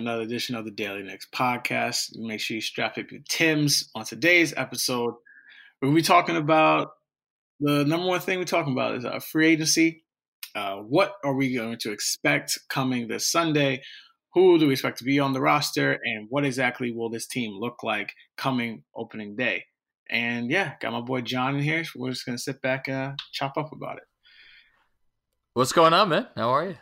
another edition of the Daily Knicks podcast. Make sure you strap up your Tims. On today's episode, we'll be talking about the number one thing we're talking about is uh, free agency. Uh, what are we going to expect coming this Sunday? Who do we expect to be on the roster? And what exactly will this team look like coming opening day? And yeah, got my boy John in here. We're just going to sit back and uh, chop up about it. What's going on, man? How are you?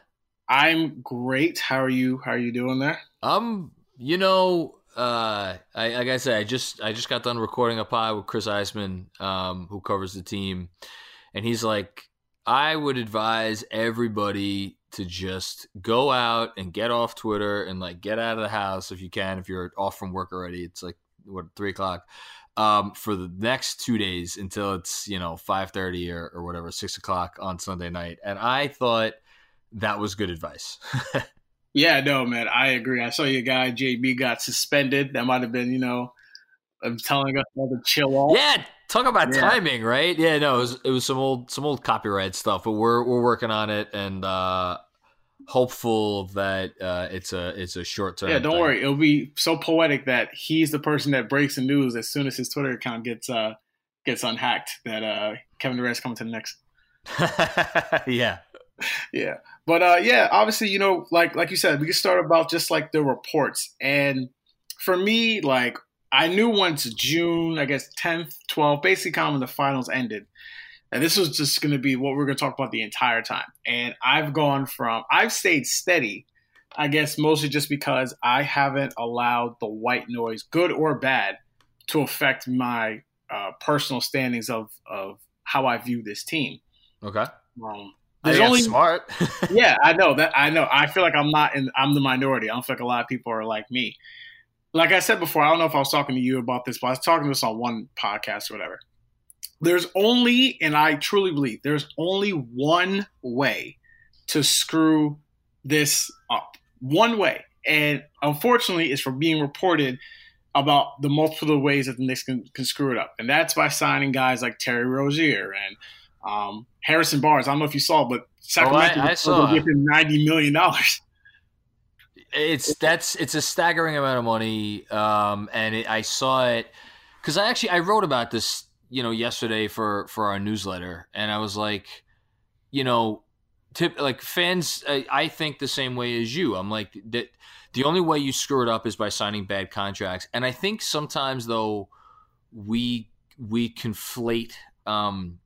I'm great. How are you? How are you doing there? Um, you know, uh, I, like I said, I just I just got done recording a pod with Chris Iseman, um, who covers the team, and he's like, I would advise everybody to just go out and get off Twitter and like get out of the house if you can. If you're off from work already, it's like what three o'clock. Um, for the next two days until it's you know five thirty or, or whatever six o'clock on Sunday night, and I thought that was good advice. yeah, no, man, I agree. I saw your guy JB got suspended. That might have been, you know, I'm telling us all to chill off. Yeah, talk about yeah. timing, right? Yeah, no, it was it was some old some old copyright stuff, but we're we're working on it and uh hopeful that uh it's a it's a short term. Yeah, don't thing. worry. It'll be so poetic that he's the person that breaks the news as soon as his Twitter account gets uh gets unhacked that uh Kevin Durant's coming to the Knicks. yeah. Yeah. But uh, yeah, obviously, you know, like like you said, we can start about just like the reports. And for me, like I knew once June, I guess 10th, 12th, basically kind of when the finals ended. And this was just going to be what we are going to talk about the entire time. And I've gone from, I've stayed steady, I guess mostly just because I haven't allowed the white noise, good or bad, to affect my uh, personal standings of, of how I view this team. Okay. Um, there's only smart. yeah, I know that. I know. I feel like I'm not in. I'm the minority. I don't feel like a lot of people are like me. Like I said before, I don't know if I was talking to you about this, but I was talking to this on one podcast or whatever. There's only, and I truly believe, there's only one way to screw this up. One way, and unfortunately, it's from being reported about the multiple ways that the Knicks can, can screw it up, and that's by signing guys like Terry Rozier and um, Harrison Barnes. I don't know if you saw, but Sacramento oh, I, I saw. give him ninety million dollars. It's that's it's a staggering amount of money, um, and it, I saw it because I actually I wrote about this you know yesterday for for our newsletter, and I was like, you know, tip like fans. I, I think the same way as you. I'm like that. The only way you screw it up is by signing bad contracts, and I think sometimes though we we conflate um,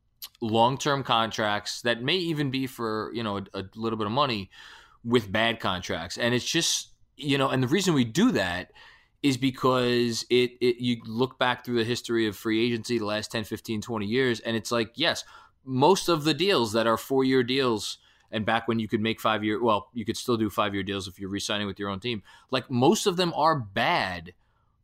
long-term contracts that may even be for you know a, a, little bit of money with bad contracts. And it's just you know and the reason we do that is because it, it you look back through the history of free agency the last 10 15 20 years and it's like yes most of the deals that are four year deals and back when you could make five year well you could still do five year deals if you're re-signing with your own team like most of them are bad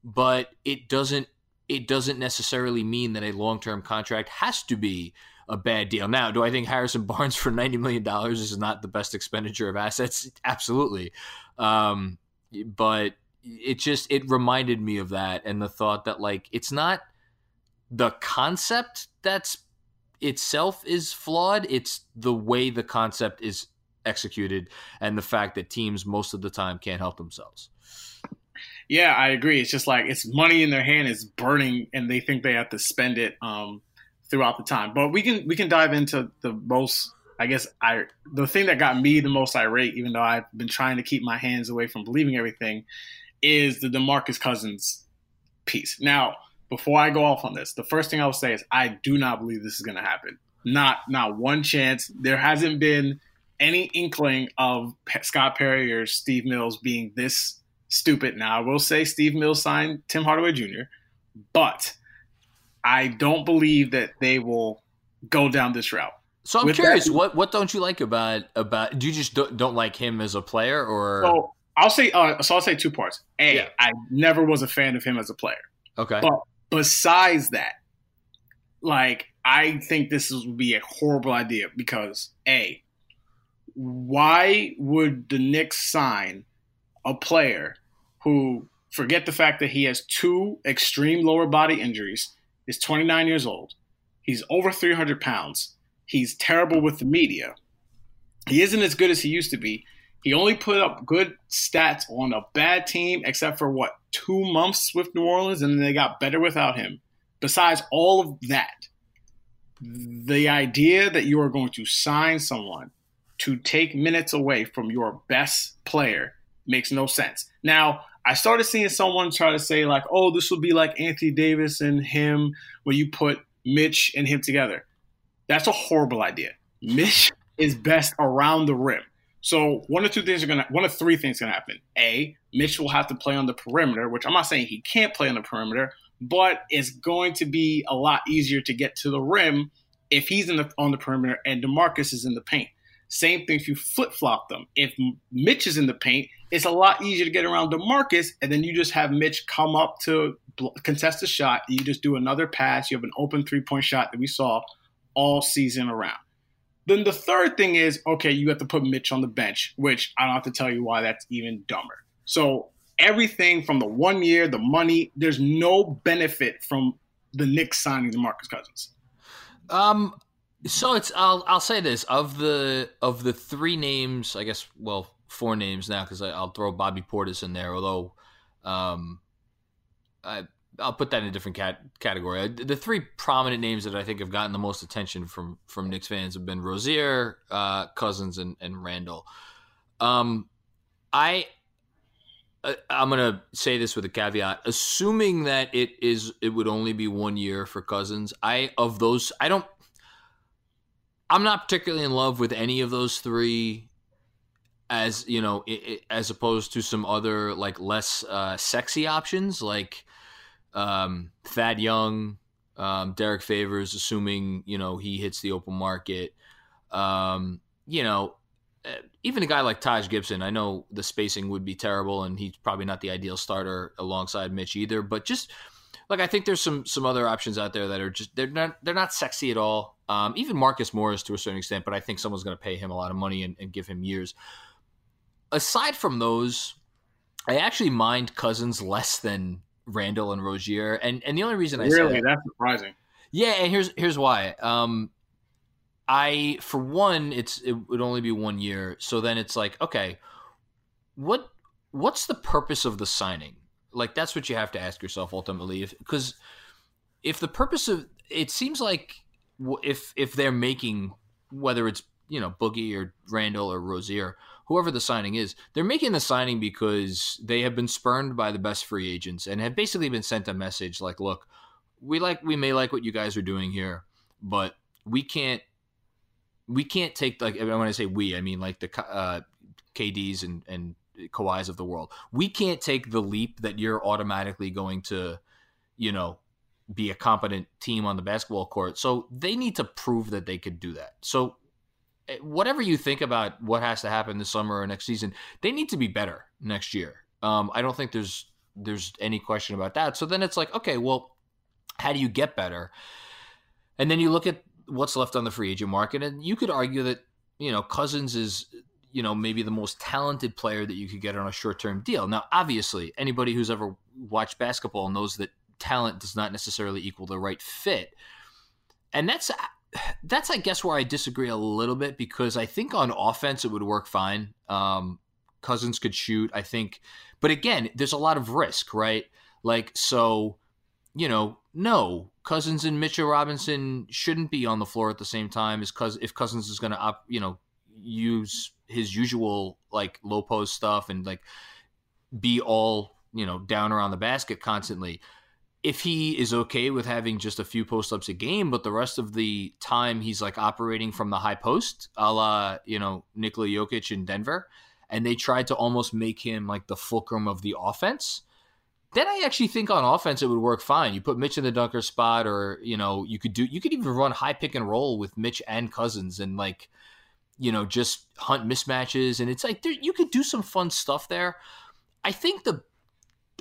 but it doesn't it doesn't necessarily mean that a long-term contract has to be a bad deal. Now, do I think Harrison Barnes for ninety million dollars is not the best expenditure of assets? Absolutely, um, but it just it reminded me of that and the thought that like it's not the concept that's itself is flawed. It's the way the concept is executed and the fact that teams most of the time can't help themselves. Yeah, I agree. It's just like it's money in their hand is burning and they think they have to spend it. Um, throughout the time. But we can we can dive into the most I guess I the thing that got me the most irate, even though I've been trying to keep my hands away from believing everything, is the Demarcus Cousins piece. Now, before I go off on this, the first thing I'll say is I do not believe this is going to happen. Not not one chance. There hasn't been any inkling of Scott Perry or Steve Mills being this stupid. Now, I will say Steve Mills signed Tim Hardaway Jr., but I don't believe that they will go down this route. So I'm With curious, that, what what don't you like about about? Do you just don't, don't like him as a player, or? So I'll say uh, so. I'll say two parts. A, yeah. I never was a fan of him as a player. Okay. But besides that, like I think this would be a horrible idea because a, why would the Knicks sign a player who forget the fact that he has two extreme lower body injuries is 29 years old. He's over 300 pounds. He's terrible with the media. He isn't as good as he used to be. He only put up good stats on a bad team, except for what two months with New Orleans, and then they got better without him. Besides all of that, the idea that you are going to sign someone to take minutes away from your best player makes no sense. Now, I started seeing someone try to say like, "Oh, this will be like Anthony Davis and him, where you put Mitch and him together." That's a horrible idea. Mitch is best around the rim. So one of two things are gonna, one of three things gonna happen. A, Mitch will have to play on the perimeter, which I'm not saying he can't play on the perimeter, but it's going to be a lot easier to get to the rim if he's in the on the perimeter and Demarcus is in the paint. Same thing if you flip flop them. If Mitch is in the paint, it's a lot easier to get around Demarcus, and then you just have Mitch come up to contest a shot. You just do another pass. You have an open three point shot that we saw all season around. Then the third thing is okay, you have to put Mitch on the bench, which I don't have to tell you why that's even dumber. So everything from the one year, the money, there's no benefit from the Knicks signing Demarcus Cousins. Um, so it's I'll I'll say this of the of the three names, I guess. Well, four names now because I'll throw Bobby Portis in there. Although, um, I I'll put that in a different cat category. The three prominent names that I think have gotten the most attention from from Knicks fans have been Rozier, uh, Cousins, and and Randle. Um, I uh, I'm gonna say this with a caveat. Assuming that it is, it would only be one year for Cousins. I of those, I don't. I'm not particularly in love with any of those three, as you know, it, it, as opposed to some other like less uh, sexy options like um, Thad Young, um, Derrick Favors, assuming you know he hits the open market. Um, you know, uh, even a guy like Taj Gibson, I know the spacing would be terrible, and he's probably not the ideal starter alongside Mitch either. But just like I think there's some some other options out there that are just they're not they're not sexy at all. Um, even Marcus Morris to a certain extent, but I think someone's going to pay him a lot of money and, and give him years. Aside from those, I actually mind Cousins less than Randle and Rozier, and and the only reason I really that's surprising. Yeah, and here's here's why. Um, I for one, it's it would only be one year, so then it's like okay, what what's the purpose of the signing? Like that's what you have to ask yourself ultimately, because if, if the purpose of it seems like if if they're making whether it's you know Boogie or Randle or Rozier whoever the signing is, they're making the signing because they have been spurned by the best free agents and have basically been sent a message like, look, we like we may like what you guys are doing here, but we can't we can't take like when I say we, I mean like the uh, KDs and and Kawhis of the world. We can't take the leap that you're automatically going to, you know, be a competent team on the basketball court. So they need to prove that they could do that. So whatever you think about what has to happen this summer or next season, they need to be better next year. Um, I don't think there's there's any question about that. So then it's like, okay, well, how do you get better? And then you look at what's left on the free agent market, and you could argue that you know Cousins is you know maybe the most talented player that you could get on a short term deal. Now, obviously, anybody who's ever watched basketball knows that talent does not necessarily equal the right fit. And that's that's I guess where I disagree a little bit because I think on offense it would work fine. Um, Cousins could shoot, I think, but again, there's a lot of risk, right? Like so, you know, no, Cousins and Mitchell Robinson shouldn't be on the floor at the same time as cuz if Cousins is going to up, you know, use his usual like low post stuff and like be all, you know, down around the basket constantly if he is okay with having just a few post ups a game, but the rest of the time he's like operating from the high post, a la, you know, Nikola Jokic in Denver, and they tried to almost make him like the fulcrum of the offense, then I actually think on offense it would work fine. You put Mitch in the dunker spot, or, you know, you could do, you could even run high pick and roll with Mitch and Cousins and like, you know, just hunt mismatches. And it's like, there, you could do some fun stuff there. I think the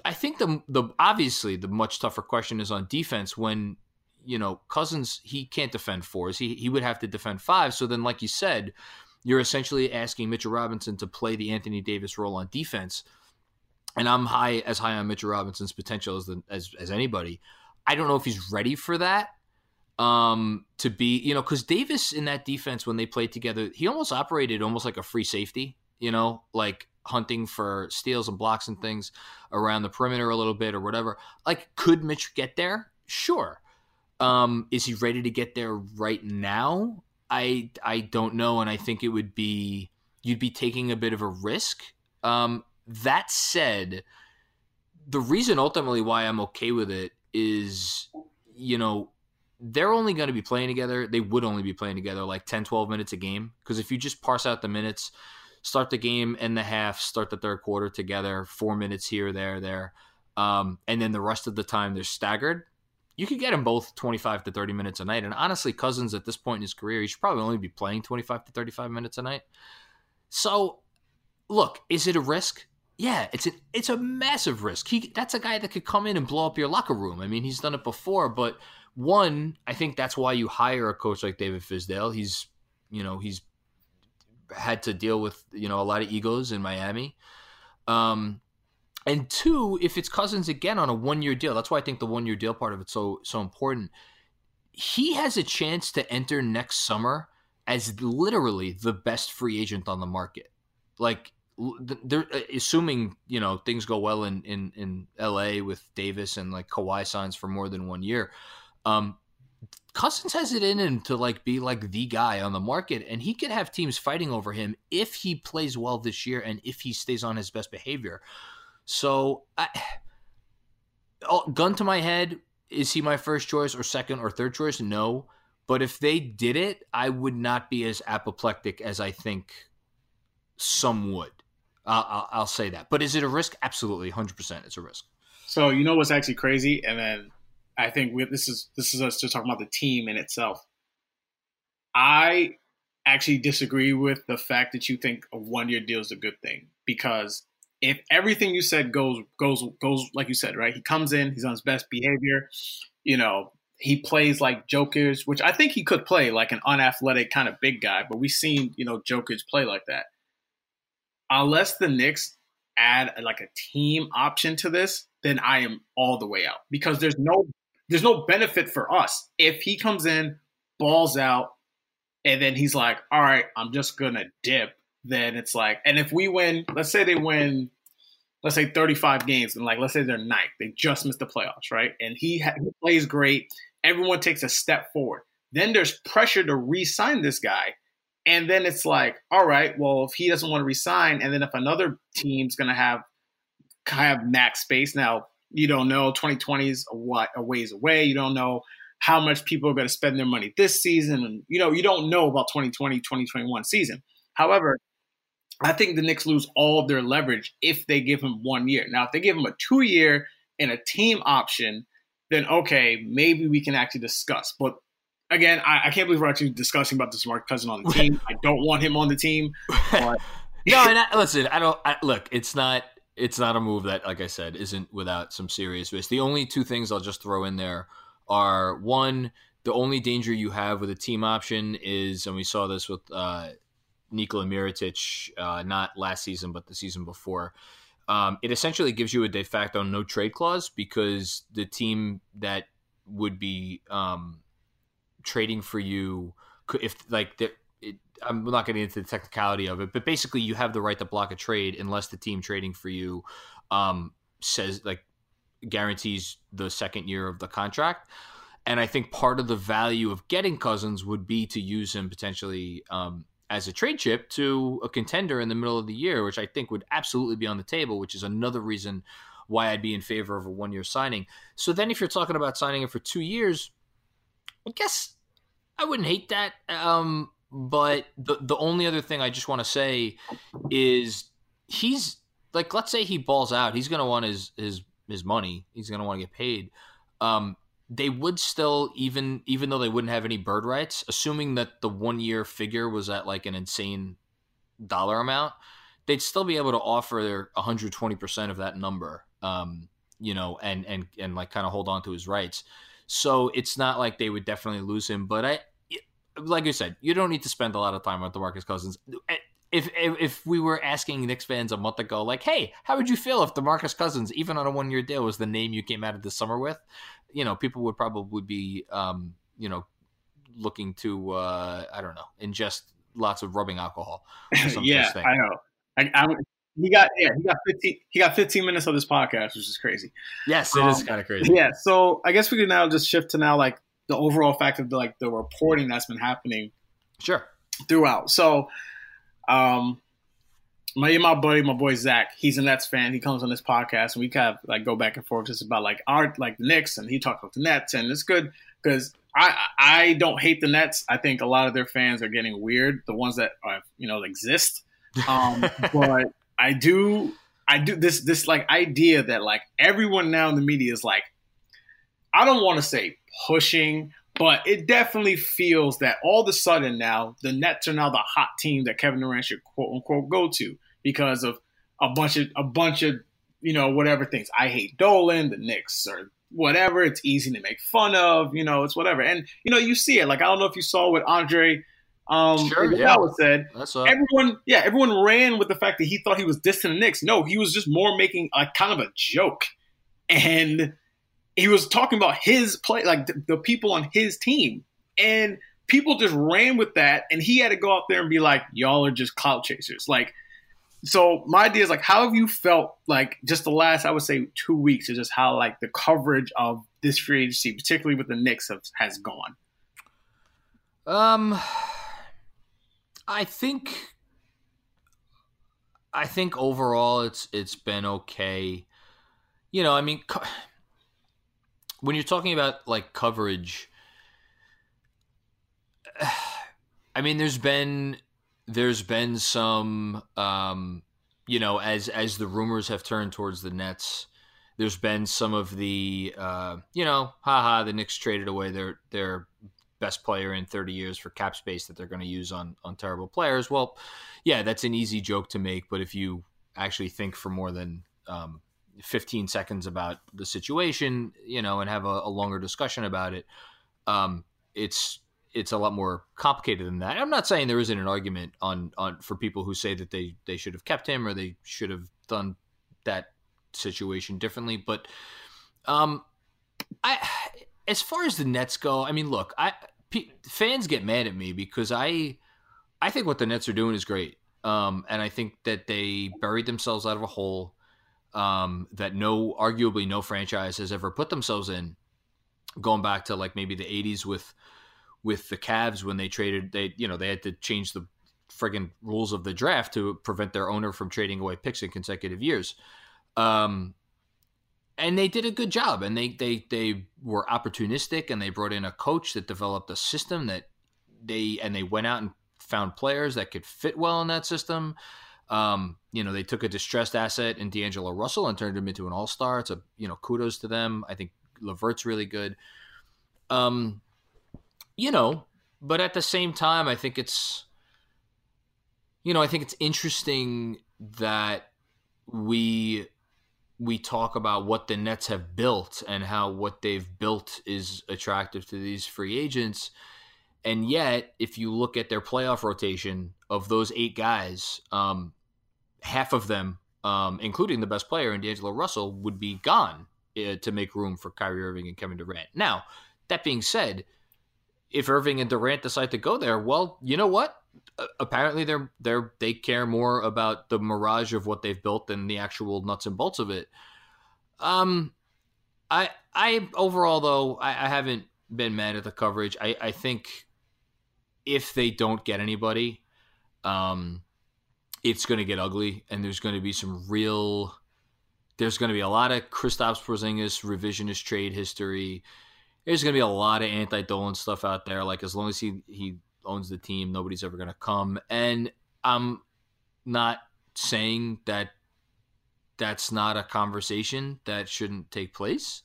I think the the obviously the much tougher question is on defense when you know Cousins he can't defend fours. He he would have to defend five so then like you said you're essentially asking Mitchell Robinson to play the Anthony Davis role on defense. And I'm high as high on Mitchell Robinson's potential as the, as as anybody. I don't know if he's ready for that um to be you know because Davis in that defense when they played together he almost operated almost like a free safety you know, like hunting for steals and blocks and things around the perimeter a little bit or whatever. Like, could Mitch get there? Sure. Um, is he ready to get there right now? I I don't know, and I think it would be you'd be taking a bit of a risk. Um, that said, the reason ultimately why I'm okay with it is, you know, they're only going to be playing together. They would only be playing together like 10, 12 minutes a game. Because if you just parse out the minutes, start the game and the half, start the third quarter together, four minutes here, there, there, um, and then the rest of the time they're staggered. You could get them both 25 to 30 minutes a night. And honestly, Cousins at this point in his career, he should probably only be playing 25 to 35 minutes a night. So, look, is it a risk? Yeah, it's a it's a massive risk. He that's a guy that could come in and blow up your locker room. I mean, he's done it before, but one, I think that's why you hire a coach like David Fizdale. He's, you know, he's had to deal with you know a lot of egos in Miami. Um, and two, if it's Cousins again on a one year deal, that's why I think the one year deal part of it's so so important. He has a chance to enter next summer as literally the best free agent on the market. Like they're uh, assuming you know things go well in in in L.A. with Davis and like Kawhi signs for more than one year. Um, Cousins has it in him to like be like the guy on the market, and he could have teams fighting over him if he plays well this year and if he stays on his best behavior. So, I, oh, gun to my head, is he my first choice or second or third choice? No, but if they did it, I would not be as apoplectic as I think some would. I'll, I'll say that. But is it a risk? Absolutely, hundred percent, it's a risk. So you know what's actually crazy, and then I think we, this is this is us just talking about the team in itself. I actually disagree with the fact that you think a one year deal is a good thing because if everything you said goes goes goes like you said, right? He comes in, he's on his best behavior, you know, he plays like Jokic, which I think he could play like an unathletic kind of big guy, but we've seen, you know, Jokic play like that. Unless the Knicks add like a team option to this, then I am all the way out because there's no there's no benefit for us. If he comes in, balls out, and then he's like, all right, I'm just to dip, then it's like, and if we win, let's say they win, let's say 35 games, and like, let's say they're ninth, they just missed the playoffs, right? And he, ha- he plays great, everyone takes a step forward. Then there's pressure to re sign this guy. And then it's like, all right, well, if he doesn't want to resign, and then if another team's going to have kind of max space now, you don't know 2020 is a, what, a ways away. You don't know how much people are going to spend their money this season. And, you know, you don't know about 2020, 2021 season. However, I think the Knicks lose all of their leverage if they give him one year. Now, if they give him a two year and a team option, then okay, maybe we can actually discuss. But again, I, I can't believe we're actually discussing about this Mark Cousin on the team. I don't want him on the team. But... no, and I, listen, I don't I, look. It's not it's not a move that, like I said, isn't without some serious risk. The only two things I'll just throw in there are one, the only danger you have with a team option is, and we saw this with uh, Nikola Mirotic, uh, not last season, but the season before. Um, it essentially gives you a de facto no trade clause because the team that would be um, trading for you, if like I'm not getting into the technicality of it, but basically you have the right to block a trade unless the team trading for you um, says like guarantees the second year of the contract. And I think part of the value of getting Cousins would be to use him potentially um, as a trade chip to a contender in the middle of the year, which I think would absolutely be on the table, which is another reason why I'd be in favor of a one year signing. So then if you're talking about signing him for two years, I guess I wouldn't hate that. Um, but the the only other thing I just want to say is he's like let's say he balls out, he's going to want his his his money. He's going to want to get paid. Um, they would still even even though they wouldn't have any bird rights, assuming that the one year figure was at like an insane dollar amount, they'd still be able to offer their 120 percent of that number. Um, you know, and and and like kind of hold on to his rights. So it's not like they would definitely lose him, but I like you said, you don't need to spend a lot of time with DeMarcus Cousins. If, if, if we were asking Knicks fans a month ago, like, hey, how would you feel if DeMarcus Cousins, even on a one year deal, was the name you came out of the summer with? You know, people would probably be, um, you know, looking to, uh, I don't know, ingest lots of rubbing alcohol. yeah, I know. I, I, he got yeah he got 15 he got 15 minutes of this podcast, which is crazy. Yes, it um, is kind of crazy. Yeah, so I guess we can now just shift to now like the overall fact of the, like the reporting that's been happening. Sure. Throughout, so um, my my buddy, my boy Zach, he's a Nets fan. He comes on this podcast and we kind of like go back and forth just about like art, like the Knicks, and he talks about the Nets, and it's good because I I don't hate the Nets. I think a lot of their fans are getting weird, the ones that are you know exist. Um, but I do I do this this like idea that like everyone now in the media is like I don't want to say pushing, but it definitely feels that all of a sudden now the Nets are now the hot team that Kevin Durant should quote unquote go to because of a bunch of a bunch of you know whatever things. I hate Dolan, the Knicks, or whatever. It's easy to make fun of. You know, it's whatever. And you know, you see it. Like I don't know if you saw what Andre um sure, yeah. said. That's what... everyone. Yeah, everyone ran with the fact that he thought he was dissing the Knicks. No, he was just more making a kind of a joke, and he was talking about his play, like the, the people on his team, and people just ran with that, and he had to go out there and be like, "Y'all are just clout chasers." Like so my idea is like how have you felt like just the last i would say two weeks is just how like the coverage of this free agency particularly with the Knicks have, has gone? Um i think i think overall it's it's been okay. You know i mean when you're talking about like coverage i mean there's been there's been some, um, you know, as as the rumors have turned towards the Nets, there's been some of the, uh, you know, haha, the Knicks traded away their their best player in 30 years for cap space that they're going to use on on terrible players. Well, yeah, that's an easy joke to make, but if you actually think for more than um, 15 seconds about the situation, you know, and have a, a longer discussion about it, um, it's it's a lot more complicated than that. I'm not saying there isn't an argument on on for people who say that they they should have kept him or they should have done that situation differently, but um I as far as the Nets go, I mean, look, I p- fans get mad at me because I I think what the Nets are doing is great. Um and I think that they buried themselves out of a hole um that no arguably no franchise has ever put themselves in going back to like maybe the 80s with with the Cavs when they traded. They you know they had to change the friggin' rules of the draft to prevent their owner from trading away picks in consecutive years. Um, and they did a good job, and they they they were opportunistic, and they brought in a coach that developed a system that they and they went out and found players that could fit well in that system. Um, you know, they took a distressed asset in D'Angelo Russell and turned him into an all star. It's a you know kudos to them. I think LeVert's really good. Um, you know, but at the same time, I think it's, you know, I think it's interesting that we we talk about what the Nets have built and how what they've built is attractive to these free agents. And yet, if you look at their playoff rotation of those eight guys, um, half of them, um, including the best player in D'Angelo Russell, would be gone uh, to make room for Kyrie Irving and Kevin Durant. Now, that being said, if Irving and Durant decide to go there, well, you know what? Apparently, they're they're they care more about the mirage of what they've built than the actual nuts and bolts of it. Um, I I overall though I, I haven't been mad at the coverage. I I think if they don't get anybody, um, it's going to get ugly, and there's going to be some real. There's going to be a lot of Kristaps Porzingis revisionist trade history there's going to be a lot of anti Dolan stuff out there. Like as long as he he owns the team, nobody's ever going to come. And I'm not saying that that's not a conversation that shouldn't take place.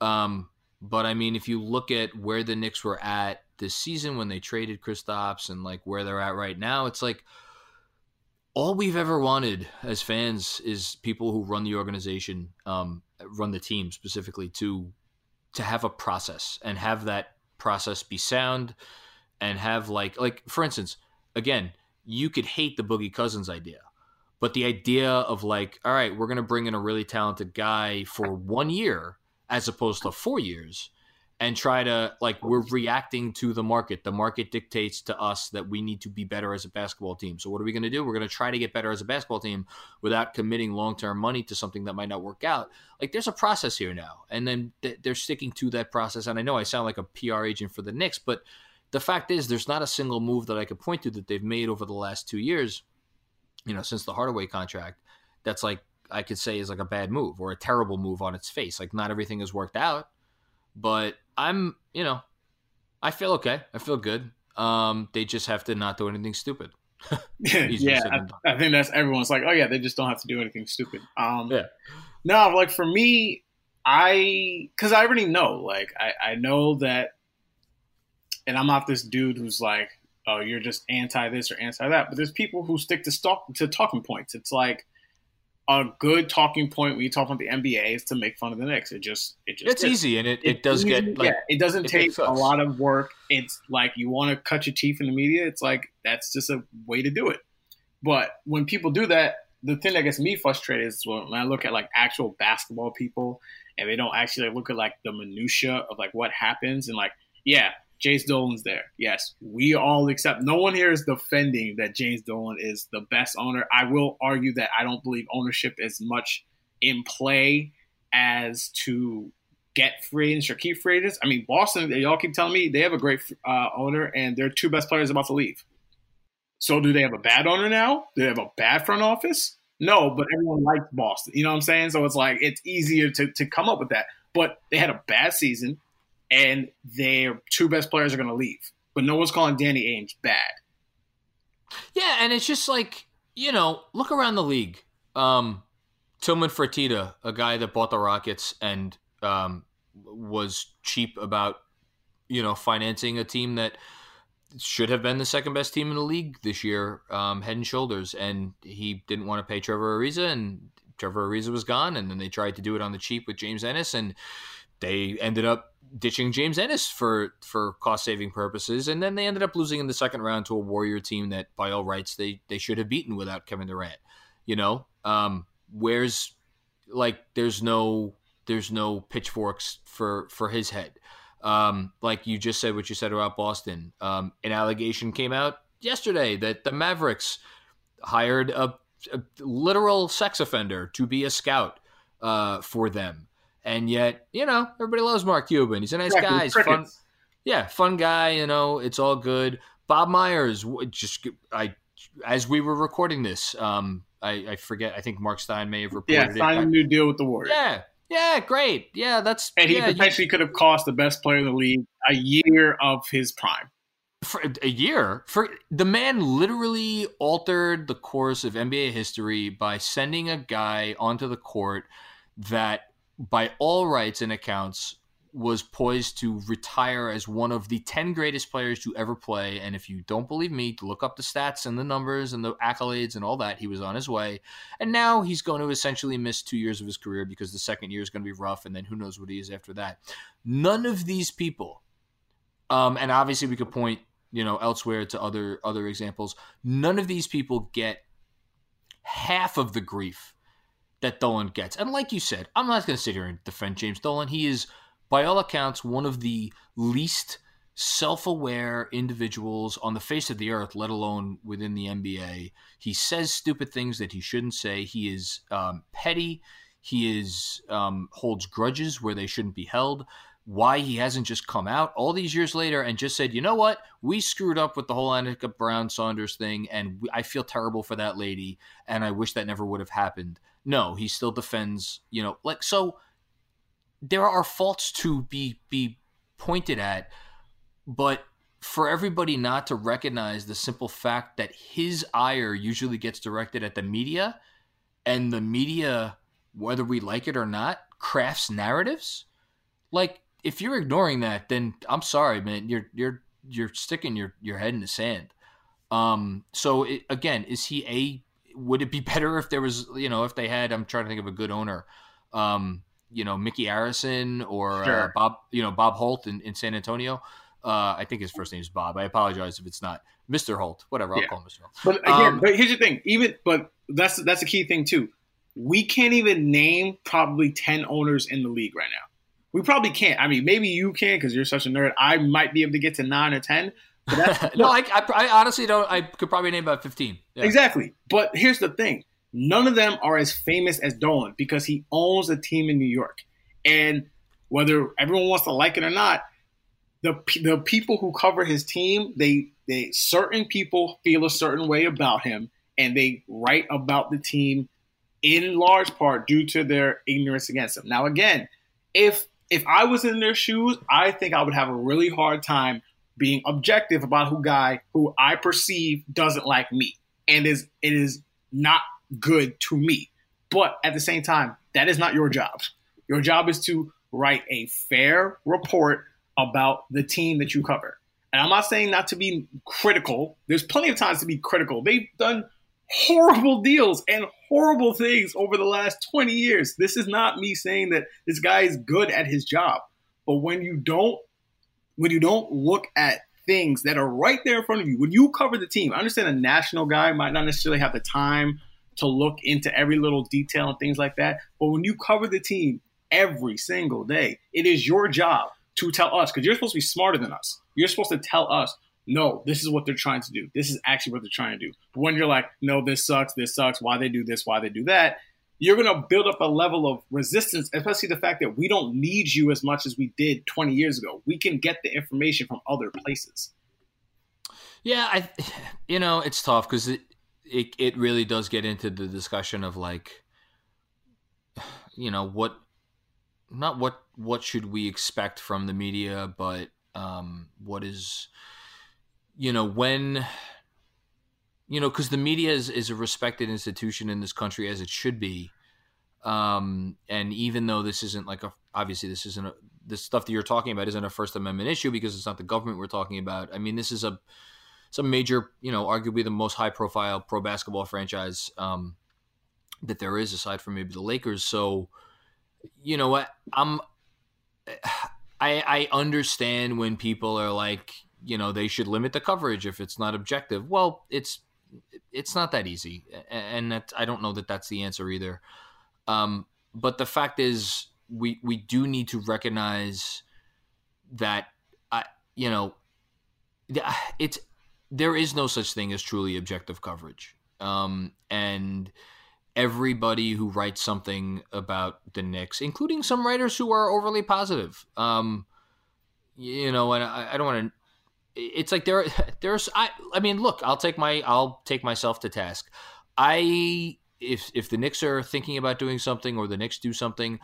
Um, but I mean, if you look at where the Knicks were at this season when they traded Kristaps and like where they're at right now, it's like all we've ever wanted as fans is people who run the organization, um, run the team specifically to to have a process and have that process be sound and have like like for instance again you could hate the boogie cousins idea but the idea of like all right we're to bring in a really talented guy for one year as opposed to four years and try to like we're reacting to the market. The market dictates to us that we need to be better as a basketball team. So what are we going to do? We're going to try to get better as a basketball team without committing long-term money to something that might not work out. Like there's a process here now, and then they're sticking to that process. And I know I sound like a PR agent for the Knicks, but the fact is there's not a single move that I could point to that they've made over the last two years, you know, since the Hardaway contract. That's like I could say is like a bad move or a terrible move on its face. Like not everything has worked out, but I'm, you know, I feel okay. I feel good. Um, they just have to not do anything stupid. yeah, I, I, think that's everyone's like, oh yeah, they just don't have to do anything stupid. Um, yeah. No, like for me, I because I already know, like I, I know that, and I'm not this dude who's like, oh, you're just anti this or anti that. But there's people who stick to stock to talking points. It's like a good talking point when you talk about the NBA is to make fun of the Knicks. It just it just it's is. easy and it, it, it does easy. get like yeah, it doesn't it take a lot of work. It's like you want to cut your teeth in the media. It's like that's just a way to do it. But when people do that, the thing that gets me frustrated is when I look at like actual basketball people and they don't actually look at like the minutia of like what happens and like yeah, James Dolan's there. Yes, we all accept. No one here is defending that James Dolan is the best owner. I will argue that I don't believe ownership is much in play as to get free agents or keep free agents. I mean, Boston, they all keep telling me they have a great uh, owner and their two best players about to leave. So, do they have a bad owner now? Do they have a bad front office? No, but everyone likes Boston. You know what I'm saying? So it's like it's easier to, to come up with that. But they had a bad season and their two best players are going to leave. But no one's calling Danny Ainge bad. Yeah, and it's just like you know, look around the league. Um, Tilman Fertitta, a guy that bought the Rockets and um, was cheap about you know financing a team that should have been the second best team in the league this year, um, head and shoulders, and he didn't want to pay Trevor Ariza, and Trevor Ariza was gone, and then they tried to do it on the cheap with James Ennis, and they ended up ditching James Ennis for for cost saving purposes, and then they ended up losing in the second round to a Warrior team that, by all rights, they they should have beaten without Kevin Durant. You know, um, where's like there's no there's no pitchforks for for his head. Um, like you just said, what you said about Boston. Um, an allegation came out yesterday that the Mavericks hired a, a literal sex offender to be a scout uh, for them. And yet, you know, everybody loves Mark Cuban. He's a nice guy. He's fun. Yeah, fun guy. You know, it's all good. Bob Myers, just I, as we were recording this, um, I, I forget. I think Mark Stein may have reported. Yeah, signed a new deal with the Warriors. Yeah, yeah, great. Yeah, that's and he yeah, potentially you, could have cost the best player in the league a year of his prime. For a year, for the man literally altered the course of NBA history by sending a guy onto the court that by all rights and accounts, was poised to retire as one of the 10 greatest players to ever play. And if you don't believe me, look up the stats and the numbers and the accolades and all that. He was on his way. And now he's going to essentially miss two years of his career because the second year is going to be rough. And then who knows what he is after that. None of these people, um, and obviously we could point, you know, elsewhere to other other examples. None of these people get half of the grief that Dolan gets. And like you said, I'm not going to sit here and defend James Dolan. He is, by all accounts, one of the least self aware individuals on the face of the earth, let alone within the NBA. He says stupid things that he shouldn't say. He is um, petty. He is um, holds grudges where they shouldn't be held. Why he hasn't just come out all these years later and just said, you know what, we screwed up with the whole Anucha Browne Sanders thing, and I feel terrible for that lady, and I wish that never would have happened. No, he still defends, you know, like so there are faults to be be pointed at, but for everybody not to recognize the simple fact that his ire usually gets directed at the media and the media whether we like it or not crafts narratives like if you're ignoring that then i'm sorry man you're you're you're sticking your your head in the sand. Um so it, again is he a would it be better if there was, you know, if they had? I'm trying to think of a good owner. Um, you know, Micky Arison or uh, sure. uh, Bob, you know, Bob Holt in, in San Antonio. Uh, I think his first name is Bob. I apologize if it's not Mr. Holt. Whatever, I'll yeah. call him Mr. Holt. But again, um, but here's the thing. Even but that's that's a key thing too. We can't even name probably ten owners in the league right now. We probably can't. I mean, maybe you can because you're such a nerd. I might be able to get to nine or ten. no, I, I, I, honestly don't. I could probably name about fifteen. Yeah. Exactly. But here's the thing: none of them are as famous as Dolan because he owns a team in New York, and whether everyone wants to like it or not, the the people who cover his team, they they certain people feel a certain way about him, and they write about the team in large part due to their ignorance against him. Now, again, if if I was in their shoes, I think I would have a really hard time being objective about who guy who I perceive doesn't like me and is it is not good to me. But at the same time, that is not your job. Your job is to write a fair report about the team that you cover. And I'm not saying not to be critical. There's plenty of times to be critical. They've done horrible deals and horrible things over the last 20 years. This is not me saying that this guy is good at his job. But when you don't when you don't look at things that are right there in front of you, when you cover the team, I understand a national guy might not necessarily have the time to look into every little detail and things like that. But when you cover the team every single day, it is your job to tell us because you're supposed to be smarter than us. You're supposed to tell us, no, this is what they're trying to do. This is actually what they're trying to do. But when you're like, no, this sucks, this sucks, why they do this, why they do that, you're going to build up a level of resistance, especially the fact that we don't need you as much as we did 20 years ago. We can get the information from other places. Yeah, I, you know, it's tough because it, it it really does get into the discussion of like, you know, what not what what should we expect from the media, but um, what is you know when you know because the media is, is a respected institution in this country as it should be. Um, and even though this isn't like a obviously this isn't a stuff that you're talking about isn't a first amendment issue because it's not the government we're talking about. I mean this is a some major you know arguably the most high profile pro basketball franchise um, that there is aside from maybe the lakers. So you know what? I'm i i understand when people are like you know they should limit the coverage if it's not objective. Well it's it's not that easy and that i don't know that that's the answer either um, but the fact is we we do need to recognize that i you know it's there is no such thing as truly objective coverage um, and everybody who writes something about the Knicks, including some writers who are overly positive. Um, you know, and I, I don't want to. It's like there, there's. I, I mean, look, I'll take my, I'll take myself to task. I, if if the Knicks are thinking about doing something or the Knicks do something,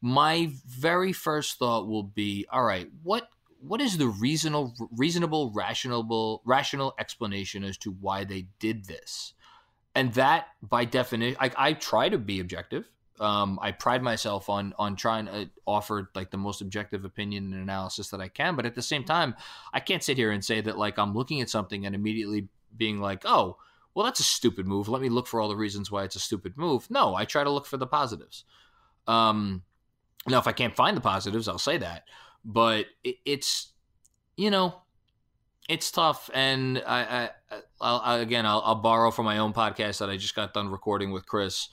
my very first thought will be, all right, what what is the reasonable, reasonable, rational, rational explanation as to why they did this? and that by definition I, I try to be objective um, i pride myself on on trying to offer like the most objective opinion and analysis that i can but at the same time i can't sit here and say that like i'm looking at something and immediately being like oh well that's a stupid move let me look for all the reasons why it's a stupid move no i try to look for the positives um now if i can't find the positives i'll say that but it, it's you know it's tough, and I, I, I again, I'll, I'll, borrow from my own podcast that I just got done recording with Chris.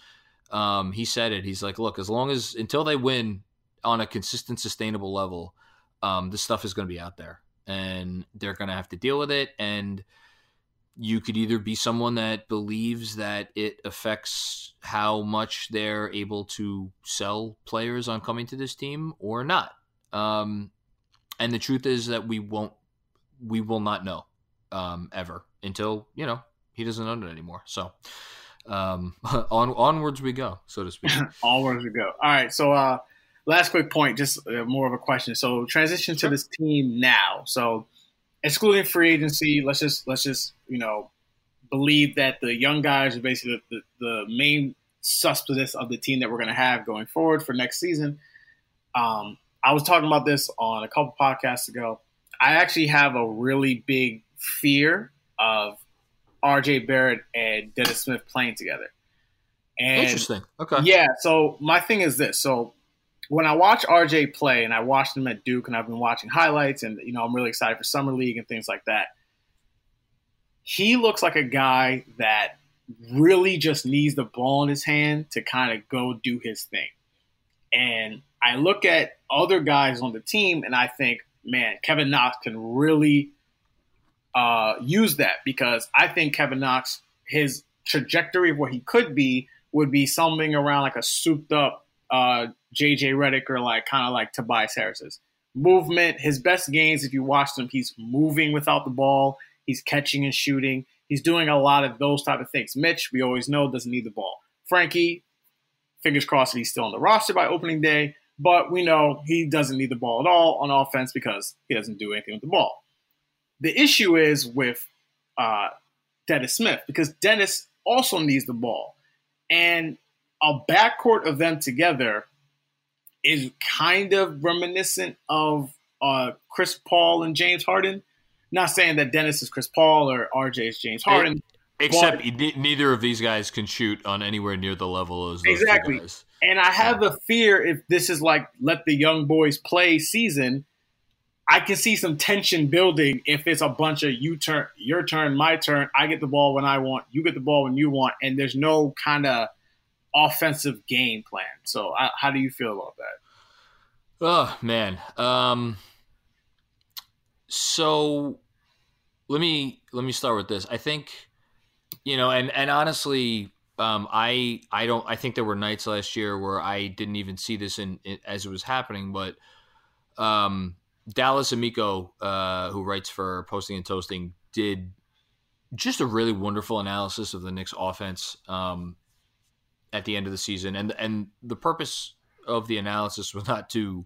Um, he said it. He's like, look, as long as until they win on a consistent, sustainable level, um, this stuff is going to be out there, and they're going to have to deal with it. And you could either be someone that believes that it affects how much they're able to sell players on coming to this team or not. Um, and the truth is that we won't we will not know um, ever until you know he doesn't own it anymore. So um, on onwards we go, so to speak. onwards we go. All right. So uh, last quick point, just uh, more of a question. So transition to this team now. So excluding free agency, let's just let's just you know believe that the young guys are basically the, the, the main sustenance of the team that we're going to have going forward for next season. Um, I was talking about this on a couple podcasts ago. I actually have a really big fear of RJ Barrett and Dennis Smith playing together. And Interesting. Okay. Yeah. So my thing is this. So when I watch RJ play, and I watched him at Duke, and I've been watching highlights, and you know I'm really excited for summer league and things like that. He looks like a guy that really just needs the ball in his hand to kind of go do his thing. And I look at other guys on the team and I think, man, Kevin Knox can really uh, use that because I think Kevin Knox, his trajectory of what he could be would be something around like a souped up uh, JJ Redick or like kind of like Tobias Harris's movement. His best games, if you watch them, he's moving without the ball. He's catching and shooting. He's doing a lot of those type of things. Mitch, we always know, doesn't need the ball. Frankie, fingers crossed that he's still on the roster by opening day, but we know he doesn't need the ball at all on offense because he doesn't do anything with the ball. The issue is with uh, Dennis Smith because Dennis also needs the ball. And a backcourt of them together is kind of reminiscent of uh, Chris Paul and James Harden. Not saying that Dennis is Chris Paul or RJ is James Harden. Except but, neither of these guys can shoot on anywhere near the level as those exactly. And I have a fear if this is like let the young boys play season, I can see some tension building if it's a bunch of you turn, your turn, my turn. I get the ball when I want, you get the ball when you want, and there's no kind of offensive game plan. So, uh, how do you feel about that? Oh man, um, so let me let me start with this. I think you know, and and honestly, um, I I don't I think there were nights last year where I didn't even see this in, in as it was happening, but um, Dallas Amico, uh, who writes for Posting and Toasting, did just a really wonderful analysis of the Knicks offense um, at the end of the season, and and the purpose of the analysis was not to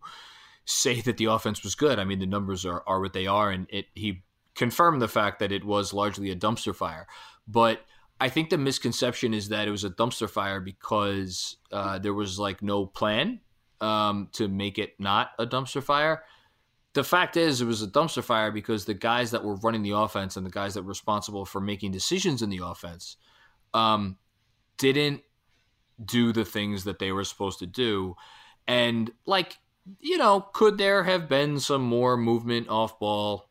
say that the offense was good. I mean, the numbers are are what they are, and it he confirmed the fact that it was largely a dumpster fire. But I think the misconception is that it was a dumpster fire because uh, there was like no plan um, to make it not a dumpster fire the fact is, it was a dumpster fire because the guys that were running the offense and the guys that were responsible for making decisions in the offense um, didn't do the things that they were supposed to do. And, like, you know, could there have been some more movement off ball?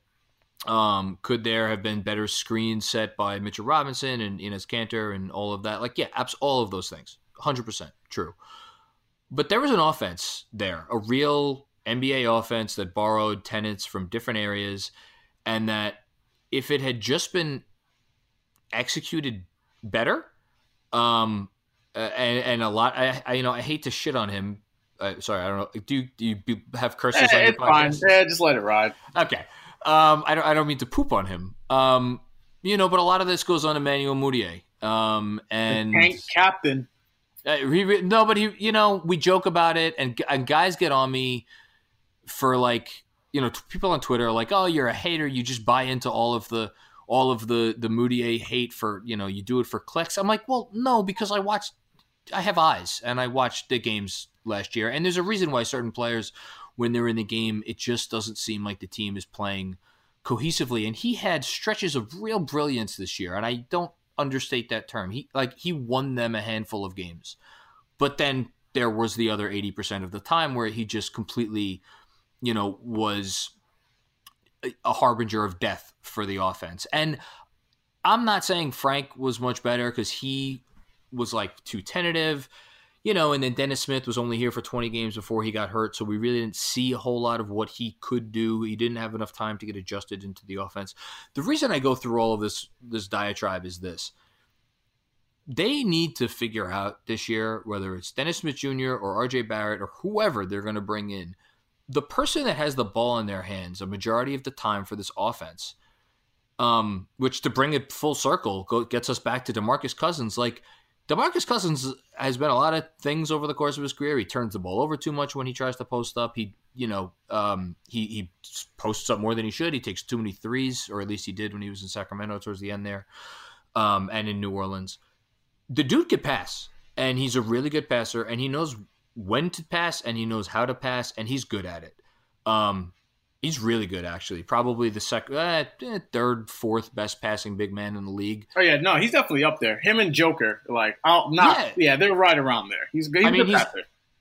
Um, could there have been better screens set by Mitchell Robinson and Enes Kanter and all of that? Like, yeah, abs- all of those things. 100% true. But there was an offense there, a real NBA offense that borrowed tenants from different areas, and that if it had just been executed better, um, and, and a lot, I, I, you know, I hate to shit on him. Uh, sorry, I don't know. Do, do you have curses on your podcast? Fine. Yeah, just let it ride. Okay. Um, I don't, I don't mean to poop on him. Um, you know, but a lot of this goes on Emmanuel Mudiay. Um, and captain. Uh, he, no, but he, you know, we joke about it, and, and guys get on me for like you know people on Twitter are like, oh, you're a hater. You just buy into all of the all of the the Mudiay hate for you know you do it for clicks. I'm like, well, no, because I watched, I have eyes, and I watched the games last year, and there's a reason why certain players, when they're in the game, it just doesn't seem like the team is playing cohesively. And he had stretches of real brilliance this year, and I don't understate that term. He like he won them a handful of games, but then there was the other 80% of the time where he just completely you know, was a harbinger of death for the offense. And I'm not saying Frank was much better because he was like too tentative, you know, and then Dennis Smith was only here for 20 games before he got hurt. So we really didn't see a whole lot of what he could do. He didn't have enough time to get adjusted into the offense. The reason I go through all of this, this diatribe is this. They need to figure out this year, whether it's Dennis Smith Jr. or RJ Barrett or whoever they're going to bring in, the person that has the ball in their hands a majority of the time for this offense, um, which to bring it full circle go, gets us back to Demarcus Cousins. Like Demarcus Cousins has been a lot of things over the course of his career. He turns the ball over too much when he tries to post up. He, you know, um, he he posts up more than he should. He takes too many threes, or at least he did when he was in Sacramento towards the end there, um, and in New Orleans. The dude can pass, and he's a really good passer, and he knows when to pass and he knows how to pass and he's good at it. Um, he's really good actually. Probably the second, uh, eh, third, fourth best passing big man in the league. Oh yeah, no, he's definitely up there. Him and Joker, like, I'll not, yeah, yeah they're right around there. He's, he's I mean, he's,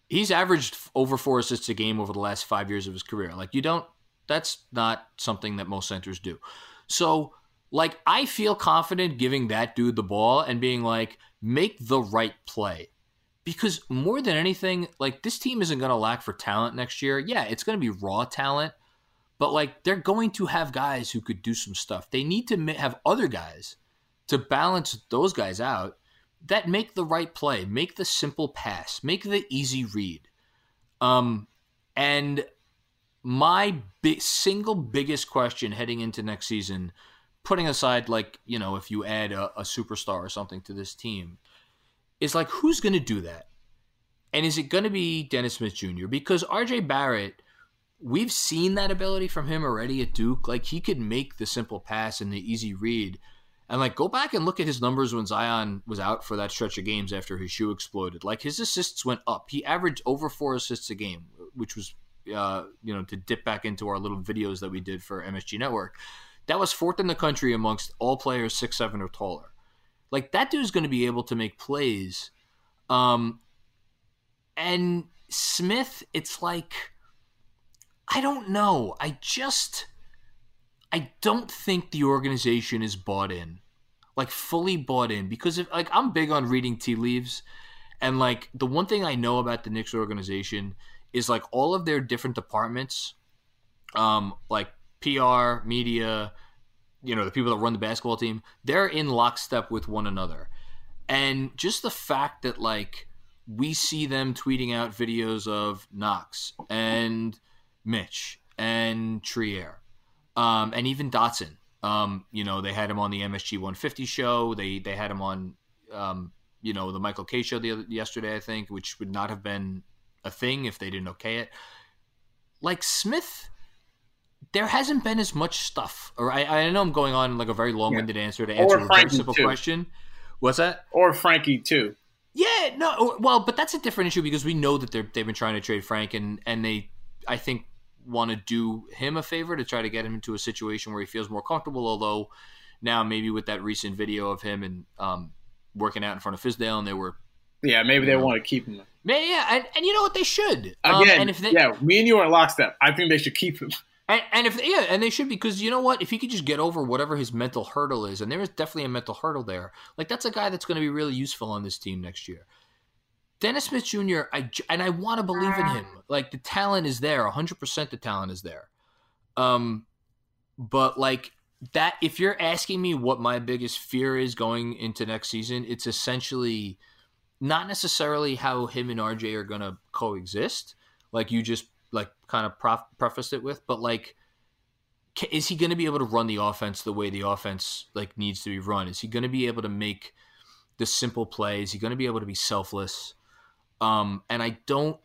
he's averaged over four assists a game over the last five years of his career. Like you don't, that's not something that most centers do. So like I feel confident giving that dude the ball and being like, make the right play because more than anything, like this team isn't going to lack for talent next year. Yeah, it's going to be raw talent, but like they're going to have guys who could do some stuff. They need to have other guys to balance those guys out that make the right play, make the simple pass, make the easy read. Um, and my single biggest question heading into next season, putting aside like you know if you add a, a superstar or something to this team, is like who's going to do that, and is it going to be Dennis Smith Jr. Because R.J. Barrett, we've seen that ability from him already at Duke. Like he could make the simple pass and the easy read. And like go back and look at his numbers when Zion was out for that stretch of games after his shoe exploded. Like his assists went up. He averaged over four assists a game, which was uh, you know, to dip back into our little videos that we did for MSG Network, that was fourth in the country amongst all players six seven or taller. Like that dude's going to be able to make plays. Um, and Smith, it's like I don't know. I just I don't think the organization is bought in, like fully bought in, because if like I'm big on reading tea leaves, and like the one thing I know about the Knicks organization is like all of their different departments, um, like PR, media, you know, the people that run the basketball team, they're in lockstep with one another. And just the fact that like we see them tweeting out videos of Knox and Mitch and Trier, um, and even Dotson. Um, you know, they had him on the MSG 150 show. They they had him on, um, you know, the Michael Kay show the other, yesterday, I think, which would not have been a thing if they didn't okay it. Like Smith, there hasn't been as much stuff. Or I, I know I'm going on like a very long-winded yeah. answer to answer a very simple too. question. What's that? Or Frankie too. Yeah, no, well, but that's a different issue because we know that they're they've been trying to trade Frank and and they, I think, want to do him a favor to try to get him into a situation where he feels more comfortable. Although now maybe with that recent video of him and um, working out in front of Fizdale and they were yeah, maybe they know. want to keep him. Yeah, yeah, and, and you know what? They should. Um, Again, and if they, yeah, me and you are in lockstep. I think they should keep him. And, and if yeah, and they should because you know what? If he could just get over whatever his mental hurdle is, and there is definitely a mental hurdle there. Like that's a guy that's going to be really useful on this team next year. Dennis Smith Jr. I and I want to believe in him. Like the talent is there, hundred percent. The talent is there. Um, but like that, if you're asking me what my biggest fear is going into next season, it's essentially not necessarily how him and RJ are going to coexist, like you just like kind of prof- prefaced it with, but like is he going to be able to run the offense the way the offense like needs to be run? Is he going to be able to make the simple plays? Is he going to be able to be selfless? Um, and I don't,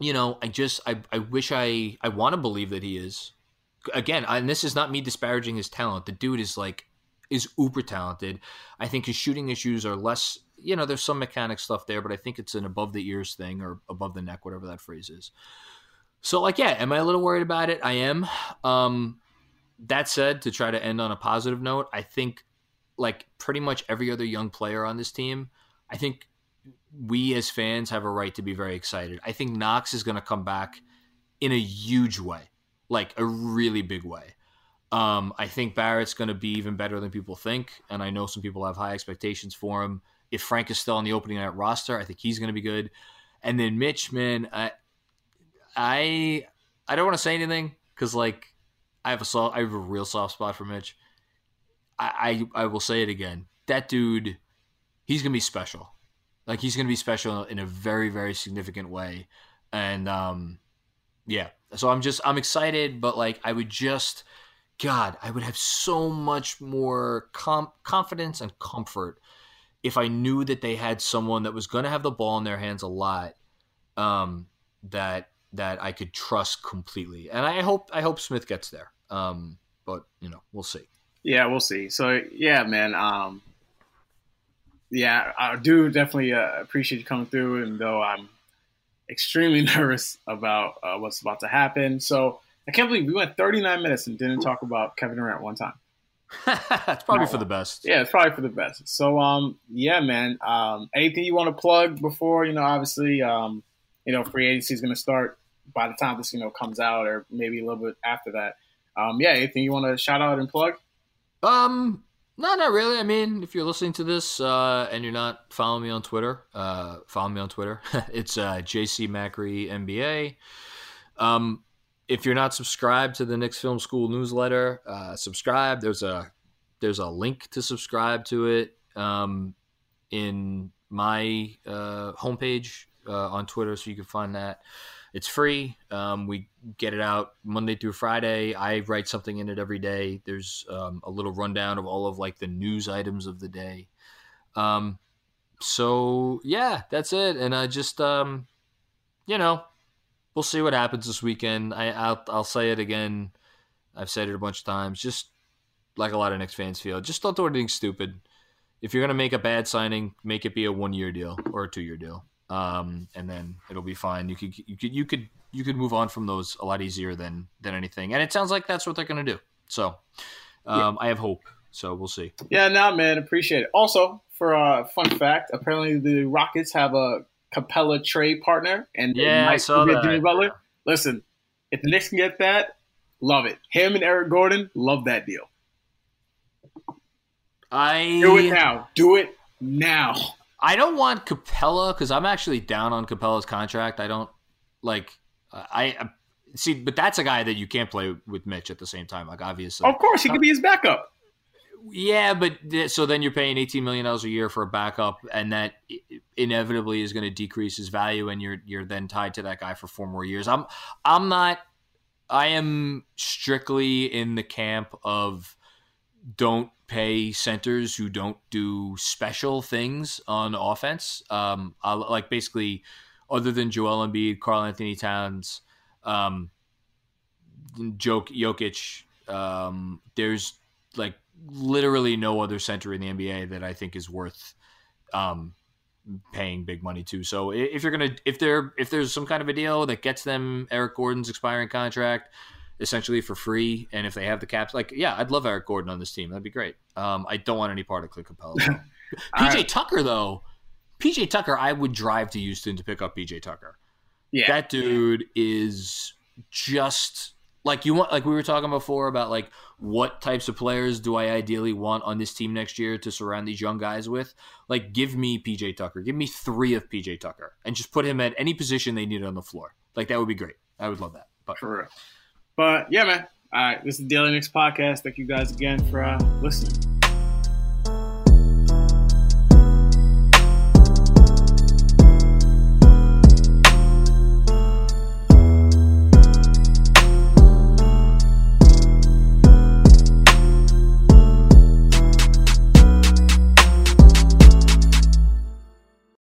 you know, I just I I wish I I want to believe that he is. Again, and this is not me disparaging his talent. The dude is like is uber talented. I think his shooting issues are less you know, there's some mechanic stuff there, but I think it's an above the ears thing or above the neck, whatever that phrase is. So, like, yeah, am I a little worried about it? I am. Um, that said, to try to end on a positive note, I think, like, pretty much every other young player on this team, I think we as fans have a right to be very excited. I think Knox is going to come back in a huge way, like a really big way. Um, I think Barrett's going to be even better than people think, and I know some people have high expectations for him if Frank is still on the opening night roster, I think he's going to be good. And then Mitch, man, I I I don't want to say anything because like I have a soft, I have a real soft spot for Mitch. I, I I will say it again. That dude, he's gonna be special. Like he's gonna be special in a very very significant way. And um, yeah. So I'm just I'm excited, but like I would just. God, I would have so much more com- confidence and comfort if I knew that they had someone that was going to have the ball in their hands a lot, um, that that I could trust completely. And I hope I hope Smith gets there. Um, but you know, we'll see. Yeah, we'll see. So yeah, man. Um, yeah, I do definitely uh, appreciate you coming through, and though I'm extremely nervous about uh, what's about to happen. So I can't believe we went 39 minutes and didn't talk about Kevin Durant one time. it's probably for the best. Yeah, it's probably for the best. So, um, yeah, man. Um, anything you want to plug before you know? Obviously, um, you know, free agency is going to start by the time this you know comes out, or maybe a little bit after that. Um, yeah, anything you want to shout out and plug? Um, No, not really. I mean, if you're listening to this uh, and you're not following me on Twitter, uh, follow me on Twitter. it's uh, JC Macri NBA. Um, if you're not subscribed to the Knicks Film School newsletter, uh, subscribe. There's a there's a link to subscribe to it um, in my uh, homepage uh, on Twitter, so you can find that. It's free. Um, we get it out Monday through Friday. I write something in it every day. There's um, a little rundown of all of like the news items of the day. Um, so yeah, that's it. And I just, um, you know, we'll see what happens this weekend. I, I'll, I'll say it again. I've said it a bunch of times. Just like a lot of Knicks fans feel, just don't do anything stupid. If you're gonna make a bad signing, make it be a one year deal or a two year deal um, and then it'll be fine. You could you could you could you could move on from those a lot easier than than anything. And it sounds like that's what they're going to do. So um, yeah. I have hope. So we'll see. Yeah, now man, appreciate it. Also, for a fun fact, apparently the Rockets have a Capela trade partner, and yeah, I saw that. Jimmy Butler. Listen, if the Knicks can get that, love it. Him and Eric Gordon, love that deal. I do it now. Do it now. I don't want Capela because I'm actually down on Capela's contract. I don't like. I, I see, but that's a guy that you can't play with Mitch at the same time. Like obviously, of course, he could be his backup. Yeah, but so then you're paying 18 million dollars a year for a backup, and that inevitably is going to decrease his value, and you're you're then tied to that guy for four more years. I'm I'm not. I am strictly in the camp of don't pay centers who don't do special things on offense. Um, I, like basically, other than Joel Embiid, Karl-Anthony Towns, um, Joke Jokic, um, there's like literally no other center in the NBA that I think is worth um, paying big money to. So if you're gonna if there if there's some kind of a deal that gets them Eric Gordon's expiring contract, essentially for free. And if they have the caps, like, yeah, I'd love Eric Gordon on this team. That'd be great. Um, I don't want any part of Clint Capela. PJ right. Tucker, though, PJ Tucker, I would drive to Houston to pick up PJ Tucker. Yeah. That dude is just like you want like we were talking before about like what types of players do I ideally want on this team next year to surround these young guys with? Like give me PJ Tucker. Give me 3 of PJ Tucker and just put him at any position they need on the floor. Like that would be great. I would love that. But For real. But yeah, man. All right, this is the Daily Knicks podcast. Thank you guys again for uh, listening.